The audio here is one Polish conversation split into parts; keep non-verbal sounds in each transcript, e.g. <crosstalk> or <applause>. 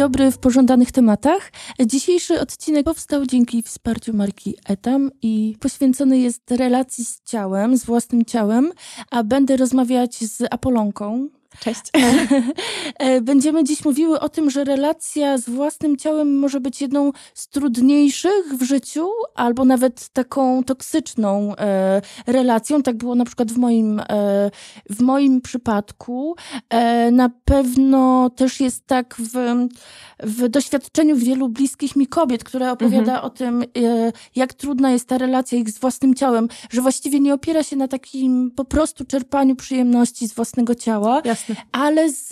Dobry w pożądanych tematach. Dzisiejszy odcinek powstał dzięki wsparciu marki Etam i poświęcony jest relacji z ciałem, z własnym ciałem, a będę rozmawiać z Apolonką, Cześć. E, będziemy dziś mówiły o tym, że relacja z własnym ciałem może być jedną z trudniejszych w życiu, albo nawet taką toksyczną e, relacją. Tak było na przykład w moim, e, w moim przypadku. Na pewno też jest tak w, w doświadczeniu wielu bliskich mi kobiet, które opowiada mhm. o tym, jak trudna jest ta relacja ich z własnym ciałem, że właściwie nie opiera się na takim po prostu czerpaniu przyjemności z własnego ciała. Jasne ale z,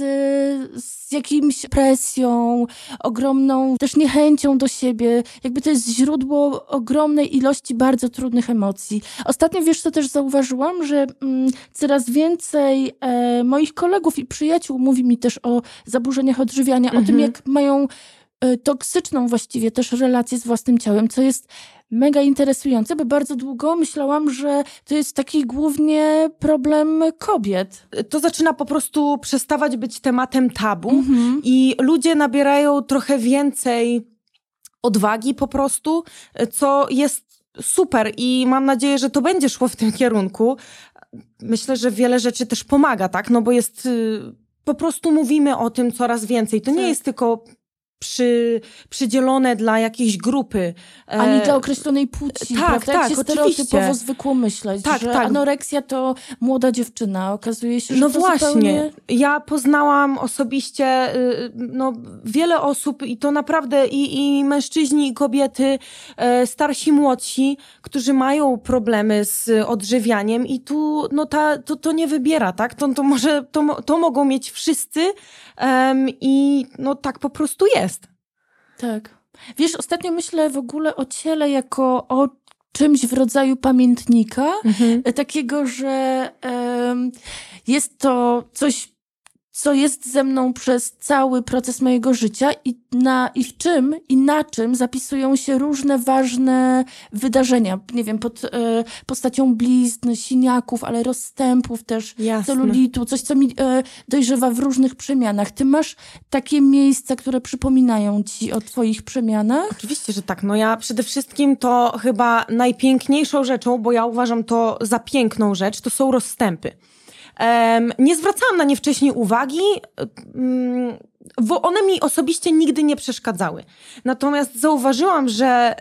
z jakimś presją, ogromną też niechęcią do siebie. Jakby to jest źródło ogromnej ilości bardzo trudnych emocji. Ostatnio, wiesz, co też zauważyłam, że mm, coraz więcej e, moich kolegów i przyjaciół mówi mi też o zaburzeniach odżywiania, mhm. o tym, mhm. jak mają toksyczną właściwie też relację z własnym ciałem, co jest mega interesujące, bo bardzo długo myślałam, że to jest taki głównie problem kobiet. To zaczyna po prostu przestawać być tematem tabu mhm. i ludzie nabierają trochę więcej odwagi po prostu, co jest super i mam nadzieję, że to będzie szło w tym kierunku. Myślę, że wiele rzeczy też pomaga, tak? No bo jest y, po prostu mówimy o tym coraz więcej. To nie tak. jest tylko przy, przydzielone dla jakiejś grupy. Ani e, dla określonej płci, tak, prawda? Tak, Jak się stereotypowo zwykło myśleć, tak, że tak. anoreksja to młoda dziewczyna. Okazuje się, że No to właśnie. Zupełnie... Ja poznałam osobiście y, no, wiele osób i to naprawdę i, i mężczyźni, i kobiety, e, starsi, młodsi, którzy mają problemy z odżywianiem i tu no, ta, to, to nie wybiera, tak? To, to, może, to, to mogą mieć wszyscy um, i no tak po prostu jest. Tak. Wiesz, ostatnio myślę w ogóle o ciele jako o czymś w rodzaju pamiętnika, mhm. takiego, że um, jest to coś co jest ze mną przez cały proces mojego życia i, na, i w czym i na czym zapisują się różne ważne wydarzenia. Nie wiem, pod e, postacią blizn, siniaków, ale rozstępów też, Jasne. celulitu, coś, co mi e, dojrzewa w różnych przemianach. Ty masz takie miejsca, które przypominają ci o twoich przemianach? Oczywiście, że tak. No ja przede wszystkim to chyba najpiękniejszą rzeczą, bo ja uważam to za piękną rzecz, to są rozstępy. Nie zwracałam na nie wcześniej uwagi, bo one mi osobiście nigdy nie przeszkadzały. Natomiast zauważyłam, że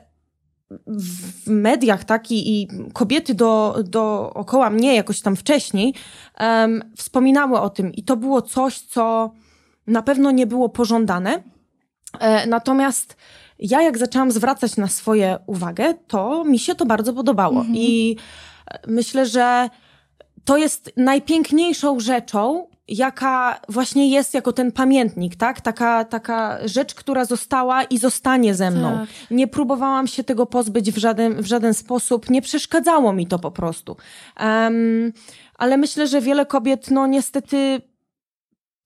w mediach tak i, i kobiety do, dookoła mnie jakoś tam wcześniej um, wspominały o tym i to było coś, co na pewno nie było pożądane. E, natomiast ja jak zaczęłam zwracać na swoje uwagę, to mi się to bardzo podobało mhm. i myślę, że to jest najpiękniejszą rzeczą, jaka właśnie jest jako ten pamiętnik, tak? Taka, taka rzecz, która została i zostanie ze mną. Tak. Nie próbowałam się tego pozbyć w żaden, w żaden sposób, nie przeszkadzało mi to po prostu. Um, ale myślę, że wiele kobiet, no niestety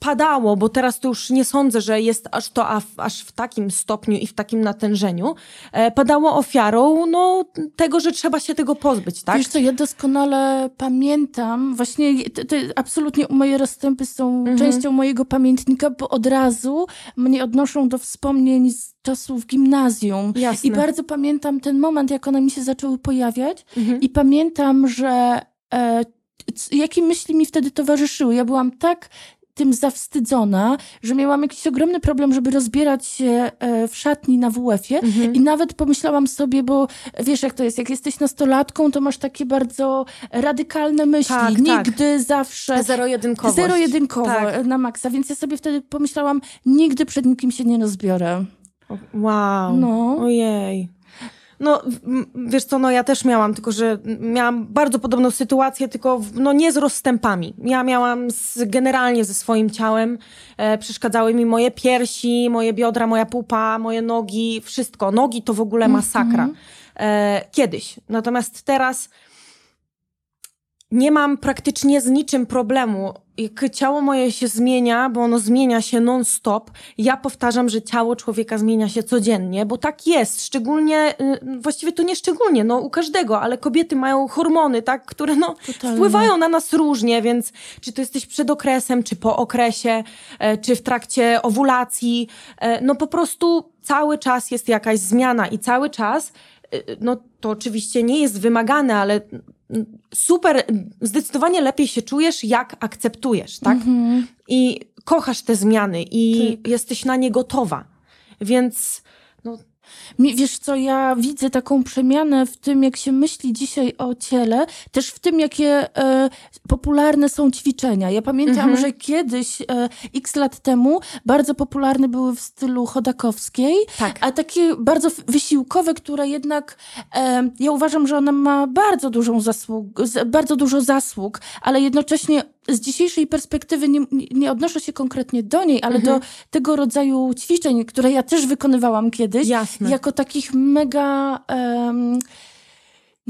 padało, bo teraz to już nie sądzę, że jest aż to aż w takim stopniu i w takim natężeniu, e, padało ofiarą no, tego, że trzeba się tego pozbyć, tak? Wiesz co, ja doskonale pamiętam, właśnie te, te absolutnie moje rozstępy są mhm. częścią mojego pamiętnika, bo od razu mnie odnoszą do wspomnień z czasów gimnazjum. Jasne. I bardzo pamiętam ten moment, jak one mi się zaczęły pojawiać mhm. i pamiętam, że e, jakie myśli mi wtedy towarzyszyły. Ja byłam tak tym zawstydzona, że miałam jakiś ogromny problem, żeby rozbierać się e, w szatni na WF-ie mhm. i nawet pomyślałam sobie, bo wiesz jak to jest, jak jesteś nastolatką, to masz takie bardzo radykalne myśli. Tak, tak. Nigdy, tak. zawsze. Zero-jedynkowo. Zero-jedynkowo tak. na maksa, więc ja sobie wtedy pomyślałam, nigdy przed nikim się nie rozbiorę. Wow. No. Ojej. No, wiesz co, no ja też miałam, tylko że miałam bardzo podobną sytuację, tylko no nie z rozstępami. Ja miałam z, generalnie ze swoim ciałem, e, przeszkadzały mi moje piersi, moje biodra, moja pupa, moje nogi, wszystko. Nogi to w ogóle masakra. Mm -hmm. e, kiedyś. Natomiast teraz nie mam praktycznie z niczym problemu. Jak ciało moje się zmienia, bo ono zmienia się non-stop, ja powtarzam, że ciało człowieka zmienia się codziennie, bo tak jest. Szczególnie, y, właściwie to nie szczególnie, no u każdego, ale kobiety mają hormony, tak, które no, wpływają na nas różnie, więc czy to jesteś przed okresem, czy po okresie, e, czy w trakcie owulacji, e, no po prostu cały czas jest jakaś zmiana i cały czas y, no to oczywiście nie jest wymagane, ale super, zdecydowanie lepiej się czujesz, jak akceptujesz, tak? Mhm. I kochasz te zmiany i tak. jesteś na nie gotowa. Więc no, Wiesz co, ja widzę taką przemianę w tym, jak się myśli dzisiaj o ciele, też w tym, jakie e, popularne są ćwiczenia. Ja pamiętam, mhm. że kiedyś, e, x lat temu, bardzo popularne były w stylu chodakowskiej, tak. a takie bardzo wysiłkowe, które jednak, e, ja uważam, że ona ma bardzo dużą zasług, bardzo dużo zasług, ale jednocześnie z dzisiejszej perspektywy nie, nie odnoszę się konkretnie do niej, ale mhm. do tego rodzaju ćwiczeń, które ja też wykonywałam kiedyś, Jasne. jako takich mega. Um,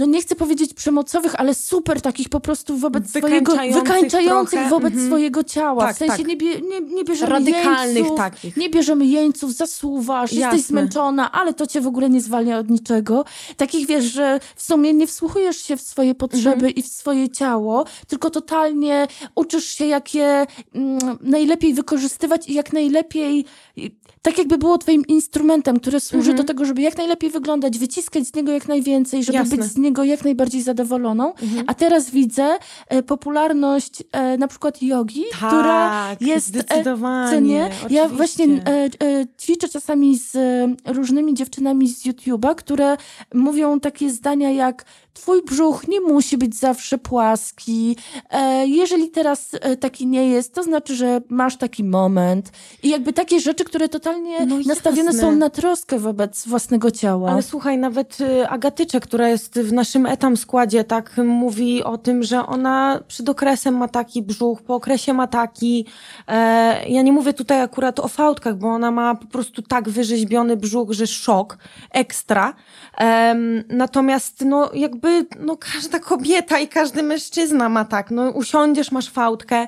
no nie chcę powiedzieć przemocowych, ale super takich po prostu wobec swojego, wykańczających trochę. wobec mm -hmm. swojego ciała. Tak, w sensie tak. nie, bie, nie, nie bierzemy Radykalnych jeńców, takich. nie bierzemy jeńców, zasuwasz, Jasne. jesteś zmęczona, ale to cię w ogóle nie zwalnia od niczego. Takich wiesz, że w sumie nie wsłuchujesz się w swoje potrzeby mm -hmm. i w swoje ciało, tylko totalnie uczysz się, jak je mm, najlepiej wykorzystywać i jak najlepiej tak jakby było twoim instrumentem, który służy -hmm. do tego, żeby jak najlepiej wyglądać, wyciskać z niego jak najwięcej, żeby Jasne. być z niego jak najbardziej zadowoloną. Mhm. A teraz widzę e, popularność e, na przykład jogi, tak, która jest e. E, ja właśnie e, e, ćwiczę czasami z różnymi dziewczynami z YouTube'a, które mówią takie zdania jak Twój brzuch nie musi być zawsze płaski. E, jeżeli teraz e, taki nie jest, to znaczy, że masz taki moment. I jakby takie rzeczy, które totalnie no nastawione są na troskę wobec własnego ciała. Ale słuchaj, nawet y, Agatyczę, która jest w naszym etam składzie, tak mówi o tym, że ona przed okresem ma taki brzuch, po okresie ma taki. E, ja nie mówię tutaj akurat o fałdkach, bo ona ma po prostu tak wyrzeźbiony brzuch, że szok, ekstra. natomiast no jakby jakby no, każda kobieta i każdy mężczyzna ma tak. No, usiądziesz, masz fałdkę,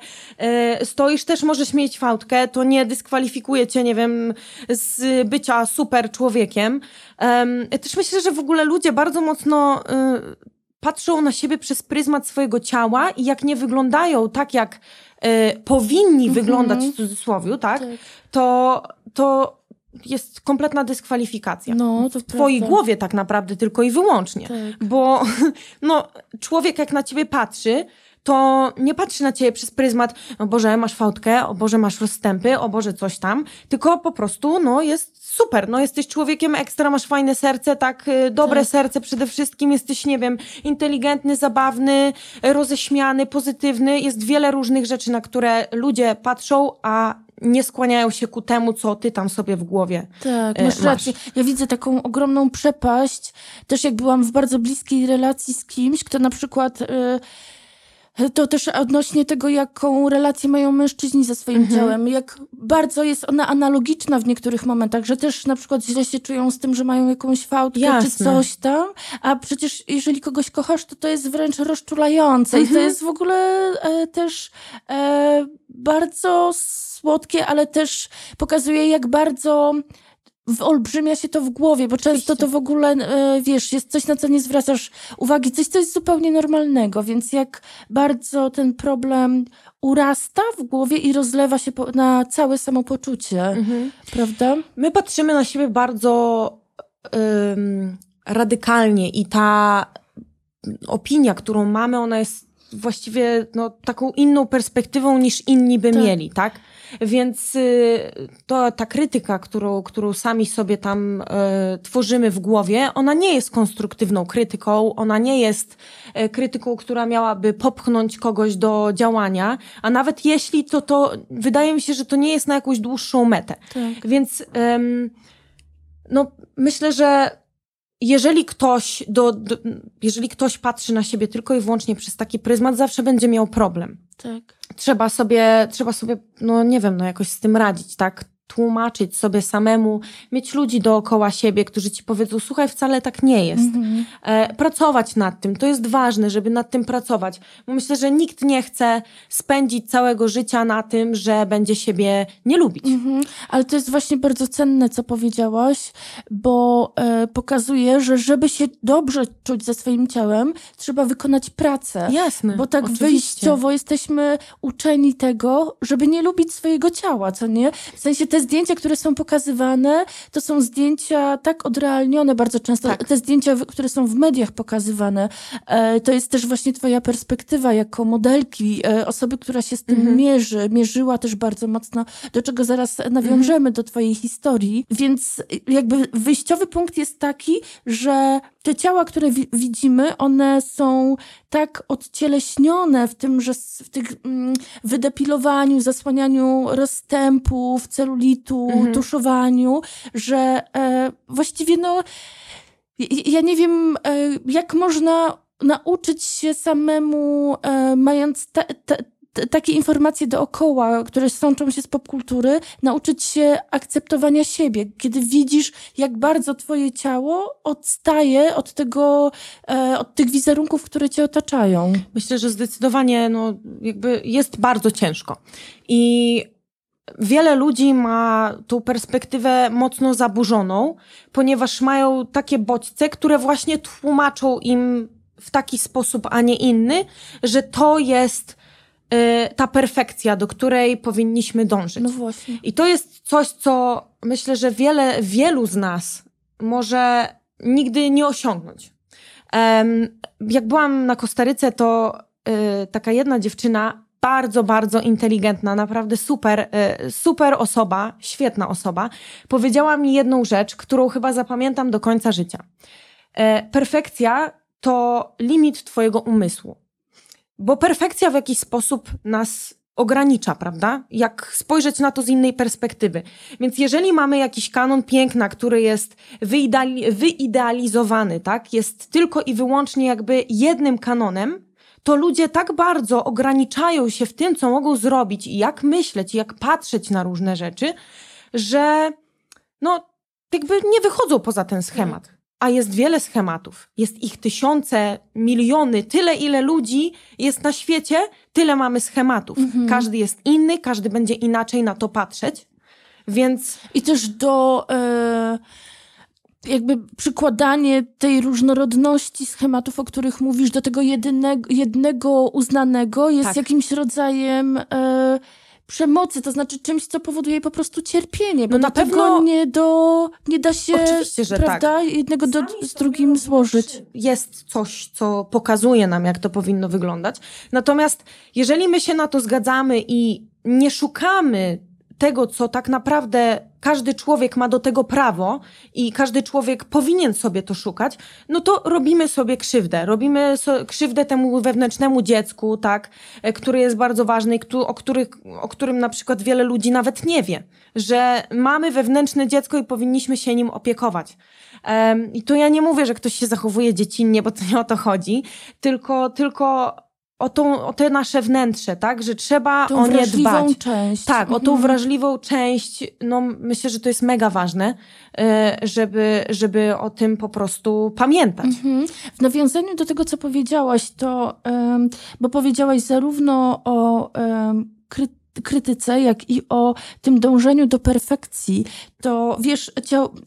yy, stoisz, też możesz mieć fałdkę, to nie dyskwalifikuje cię, nie wiem, z bycia super człowiekiem. Yy, też myślę, że w ogóle ludzie bardzo mocno yy, patrzą na siebie przez pryzmat swojego ciała i jak nie wyglądają tak, jak y, powinni mm -hmm. wyglądać w cudzysłowie, tak? tak. To, to jest kompletna dyskwalifikacja. No, w twojej prawda. głowie tak naprawdę tylko i wyłącznie. Tak. Bo <laughs> no, człowiek jak na ciebie patrzy, to nie patrzy na ciebie przez pryzmat, o Boże, masz fałdkę, o Boże, masz rozstępy, o Boże, coś tam, tylko po prostu, no, jest super, no, jesteś człowiekiem ekstra, masz fajne serce, tak, y, dobre tak. serce przede wszystkim, jesteś, nie wiem, inteligentny, zabawny, roześmiany, pozytywny, jest wiele różnych rzeczy, na które ludzie patrzą, a nie skłaniają się ku temu, co ty tam sobie w głowie Tak, e, masz, masz rację. Ja widzę taką ogromną przepaść, też jak byłam w bardzo bliskiej relacji z kimś, kto na przykład... Yy, to też odnośnie tego, jaką relację mają mężczyźni ze swoim mhm. ciałem, jak bardzo jest ona analogiczna w niektórych momentach, że też na przykład źle się czują z tym, że mają jakąś fałdkę Jasne. czy coś tam, a przecież jeżeli kogoś kochasz, to to jest wręcz rozczulające mhm. i to mhm. jest w ogóle e, też e, bardzo słodkie, ale też pokazuje, jak bardzo olbrzymia się to w głowie, bo Oczywiście. często to w ogóle, e, wiesz, jest coś, na co nie zwracasz uwagi, coś, co jest zupełnie normalnego, więc jak bardzo ten problem urasta w głowie i rozlewa się na całe samopoczucie, mhm. prawda? My patrzymy na siebie bardzo um, radykalnie i ta opinia, którą mamy, ona jest właściwie no, taką inną perspektywą niż inni by tak. mieli, tak? Więc y, to ta krytyka, którą, którą sami sobie tam y, tworzymy w głowie, ona nie jest konstruktywną krytyką, ona nie jest y, krytyką, która miałaby popchnąć kogoś do działania, a nawet jeśli, to to wydaje mi się, że to nie jest na jakąś dłuższą metę. Tak. Więc no, myślę, że jeżeli ktoś, do, do, jeżeli ktoś patrzy na siebie tylko i wyłącznie przez taki pryzmat, zawsze będzie miał problem. Tak. Trzeba sobie, trzeba sobie, no nie wiem, no jakoś z tym radzić, tak? Tłumaczyć sobie samemu, mieć ludzi dookoła siebie, którzy ci powiedzą, słuchaj, wcale tak nie jest. Mhm. E, pracować nad tym. To jest ważne, żeby nad tym pracować. Bo myślę, że nikt nie chce spędzić całego życia na tym, że będzie siebie nie lubić. Mhm. Ale to jest właśnie bardzo cenne, co powiedziałaś, bo e, pokazuje, że żeby się dobrze czuć ze swoim ciałem, trzeba wykonać pracę. Jasne. Bo tak oczywiście. wyjściowo jesteśmy uczeni tego, żeby nie lubić swojego ciała, co nie? W sensie te zdjęcia, które są pokazywane, to są zdjęcia tak odrealnione bardzo często. Tak. Te zdjęcia, które są w mediach pokazywane, e, to jest też właśnie twoja perspektywa jako modelki, e, osoby, która się z tym mhm. mierzy, mierzyła też bardzo mocno, do czego zaraz nawiążemy mhm. do twojej historii. Więc jakby wyjściowy punkt jest taki, że te ciała, które wi widzimy, one są tak odcieleśnione w tym, że w tych mm, wydepilowaniu, zasłanianiu rozstępów, celulitu, mhm. tuszowaniu, że e, właściwie no ja nie wiem, e, jak można nauczyć się samemu, e, mając te, te, takie informacje dookoła, które sączą się z popkultury, nauczyć się akceptowania siebie, kiedy widzisz, jak bardzo twoje ciało odstaje od tego, e, od tych wizerunków, które cię otaczają. Myślę, że zdecydowanie, no, jakby jest bardzo ciężko. I wiele ludzi ma tą perspektywę mocno zaburzoną, ponieważ mają takie bodźce, które właśnie tłumaczą im w taki sposób, a nie inny, że to jest ta perfekcja, do której powinniśmy dążyć. No właśnie. I to jest coś, co myślę, że wiele, wielu z nas może nigdy nie osiągnąć. Jak byłam na Kostaryce, to y, taka jedna dziewczyna, bardzo, bardzo inteligentna, naprawdę super, y, super osoba, świetna osoba, powiedziała mi jedną rzecz, którą chyba zapamiętam do końca życia. E, perfekcja to limit Twojego umysłu. Bo perfekcja w jakiś sposób nas ogranicza, prawda? Jak spojrzeć na to z innej perspektywy. Więc jeżeli mamy jakiś kanon piękna, który jest wyideali wyidealizowany, tak? Jest tylko i wyłącznie jakby jednym kanonem, to ludzie tak bardzo ograniczają się w tym, co mogą zrobić i jak myśleć, i jak patrzeć na różne rzeczy, że no, jakby nie wychodzą poza ten schemat a jest wiele schematów. Jest ich tysiące, miliony, tyle ile ludzi jest na świecie, tyle mamy schematów. Mhm. Każdy jest inny, każdy będzie inaczej na to patrzeć. Więc. I też do. E, jakby przykładanie tej różnorodności schematów, o których mówisz, do tego jedynego, jednego uznanego jest tak. jakimś rodzajem. E, przemocy, to znaczy czymś, co powoduje po prostu cierpienie, bo no na pewno nie, do, nie da się Oczywiście, że prawda, tak. jednego do, z drugim złożyć. Jest coś, co pokazuje nam, jak to powinno wyglądać. Natomiast jeżeli my się na to zgadzamy i nie szukamy tego, co tak naprawdę każdy człowiek ma do tego prawo i każdy człowiek powinien sobie to szukać, no to robimy sobie krzywdę. Robimy so krzywdę temu wewnętrznemu dziecku, tak, e, który jest bardzo ważny i o, których, o którym na przykład wiele ludzi nawet nie wie, że mamy wewnętrzne dziecko i powinniśmy się nim opiekować. Um, I tu ja nie mówię, że ktoś się zachowuje dziecinnie, bo to nie o to chodzi, tylko, tylko o, tą, o te nasze wnętrze, tak? Że trzeba tą o nie dbać. część. Tak, mhm. o tą mhm. wrażliwą część. No, myślę, że to jest mega ważne, e, żeby, żeby o tym po prostu pamiętać. Mhm. W nawiązaniu do tego, co powiedziałaś, to, bo powiedziałaś zarówno o um, krytyce, jak i o tym dążeniu do perfekcji, to wiesz,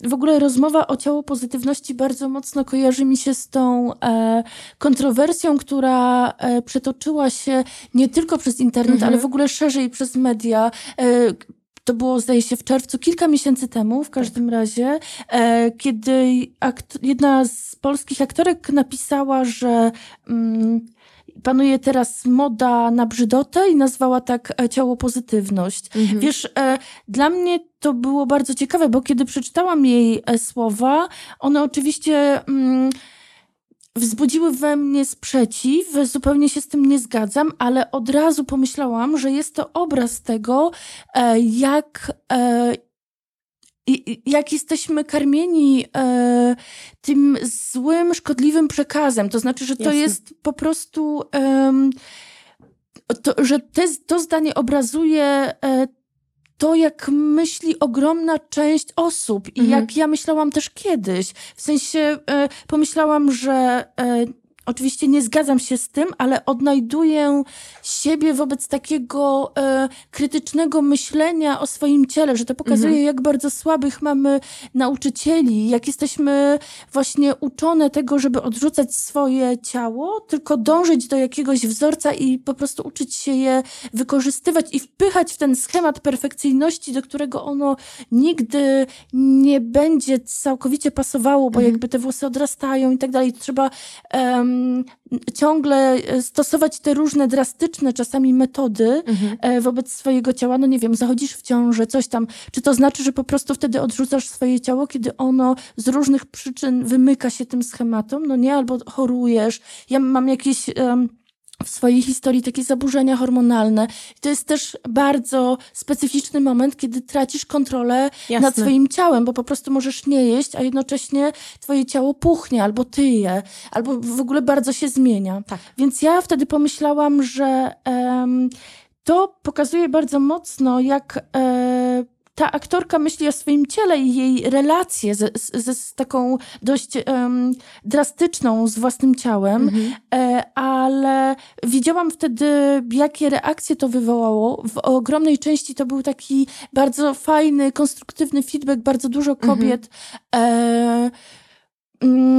w ogóle rozmowa o ciało pozytywności bardzo mocno kojarzy mi się z tą e, kontrowersją, która e, przetoczyła się nie tylko przez internet, mhm. ale w ogóle szerzej przez media. E, to było, zdaje się, w czerwcu, kilka miesięcy temu w każdym razie, e, kiedy jedna z polskich aktorek napisała, że mm, panuje teraz moda na brzydotę i nazwała tak e, ciało pozytywność. Mhm. Wiesz, e, dla mnie to było bardzo ciekawe, bo kiedy przeczytałam jej e, słowa, one oczywiście mm, wzbudziły we mnie sprzeciw, zupełnie się z tym nie zgadzam, ale od razu pomyślałam, że jest to obraz tego, jak jak jesteśmy karmieni e, tym złym, szkodliwym przekazem. To znaczy, że to Jasne. jest po prostu, e, to, że te, to zdanie obrazuje e, to, jak myśli ogromna część osób i mhm. jak ja myślałam też kiedyś. W sensie e, pomyślałam, że e, oczywiście nie zgadzam się z tym, ale odnajduję siebie wobec takiego e, krytycznego myślenia o swoim ciele, że to pokazuje, mhm. jak bardzo słabych mamy nauczycieli, jak jesteśmy właśnie uczone tego, żeby odrzucać swoje ciało, tylko dążyć do jakiegoś wzorca i po prostu uczyć się je wykorzystywać i wpychać w ten schemat perfekcyjności, do którego ono nigdy nie będzie całkowicie pasowało, bo mhm. jakby te włosy odrastają i tak dalej. Trzeba um, ciągle e, stosować te różne drastyczne czasami metody mhm. E, wobec swojego ciała, no nie wiem, zachodzisz w ciążę, coś tam, czy to znaczy, że po prostu wtedy odrzucasz swoje ciało, kiedy ono z różnych przyczyn wymyka się tym schematom, no nie, albo chorujesz, ja mam jakieś... Um, w swojej historii takie zaburzenia hormonalne. I to jest też bardzo specyficzny moment, kiedy tracisz kontrolę Jasne. nad swoim ciałem, bo po prostu możesz nie jeść, a jednocześnie twoje ciało puchnie, albo tyje, albo w ogóle bardzo się zmienia. Tak. Więc ja wtedy pomyślałam, że to pokazuje bardzo mocno, jak e, ta aktorka myśli o swoim ciele i jej relacje z, z, z taką dość um, drastyczną z własnym ciałem, mhm. e, ale widziałam wtedy, jakie reakcje to wywołało. W ogromnej części to był taki bardzo fajny, konstruktywny feedback, bardzo dużo kobiet. Mhm. E,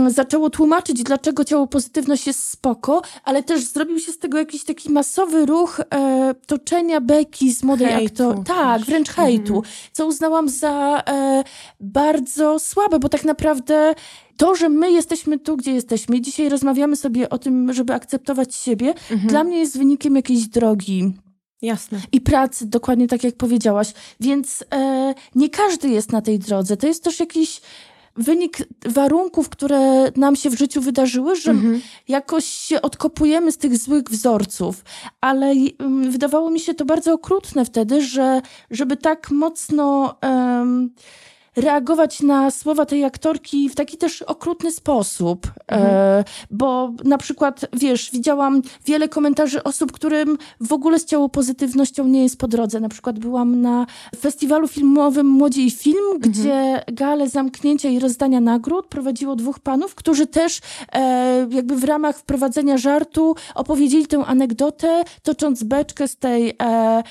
zaczęło tłumaczyć, dlaczego ciało pozytywność jest spoko, ale też zrobił się z tego jakiś taki masowy ruch e, toczenia beki z młodej aktor. Tak, wręcz hejtu, mhm. co uznałam za e, bardzo słabe, bo tak naprawdę to, że my jesteśmy tu, gdzie jesteśmy dzisiaj rozmawiamy sobie o tym, żeby akceptować siebie, mhm. dla mnie jest wynikiem jakiejś drogi. Jasne. I pracy, dokładnie tak jak powiedziałaś. Więc e, nie każdy jest na tej drodze. To jest też jakiś wynik warunków, które nam się w życiu wydarzyły, że mhm. jakoś się odkopujemy z tych złych wzorców. Ale um, wydawało mi się to bardzo okrutne wtedy, że żeby tak mocno. Um, reagować na słowa tej aktorki w taki też okrutny sposób. Mhm. E, bo na przykład, wiesz, widziałam wiele komentarzy osób, którym w ogóle z ciało pozytywnością nie jest po drodze. Na przykład byłam na festiwalu filmowym Młodzi i Film, mhm. gdzie galę zamknięcia i rozdania nagród prowadziło dwóch panów, którzy też e, jakby w ramach wprowadzenia żartu opowiedzieli tę anegdotę, tocząc beczkę z tej e,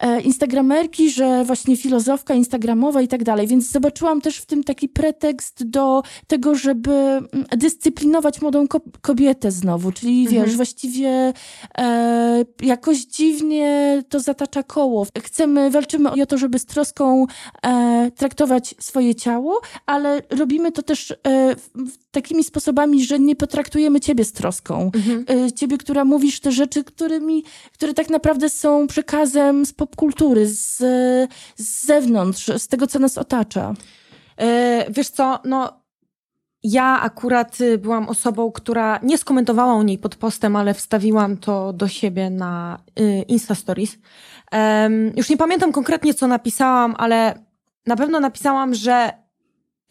e instagramerki, że właśnie filozofka instagramowa i tak dalej. Więc zobacz, zobaczyłam też w tym taki pretekst do tego, żeby mm, dyscyplinować młodą kobietę znowu, czyli mhm. wiesz, właściwie e, jakoś dziwnie to zatacza koło. Chcemy, walczymy o to, żeby z troską e, traktować swoje ciało, ale robimy to też e, takimi sposobami, że nie potraktujemy ciebie z troską. Mhm. E, ciebie, która mówisz te rzeczy, którymi, które tak naprawdę są przekazem z popkultury, z, z zewnątrz, z tego, co nas otacza. E, wiesz co, no ja akurat y, byłam osobą, która nie skomentowała u niej pod postem, ale wstawiłam to do siebie na y, Insta Stories. Już nie pamiętam konkretnie, co napisałam, ale na pewno napisałam, że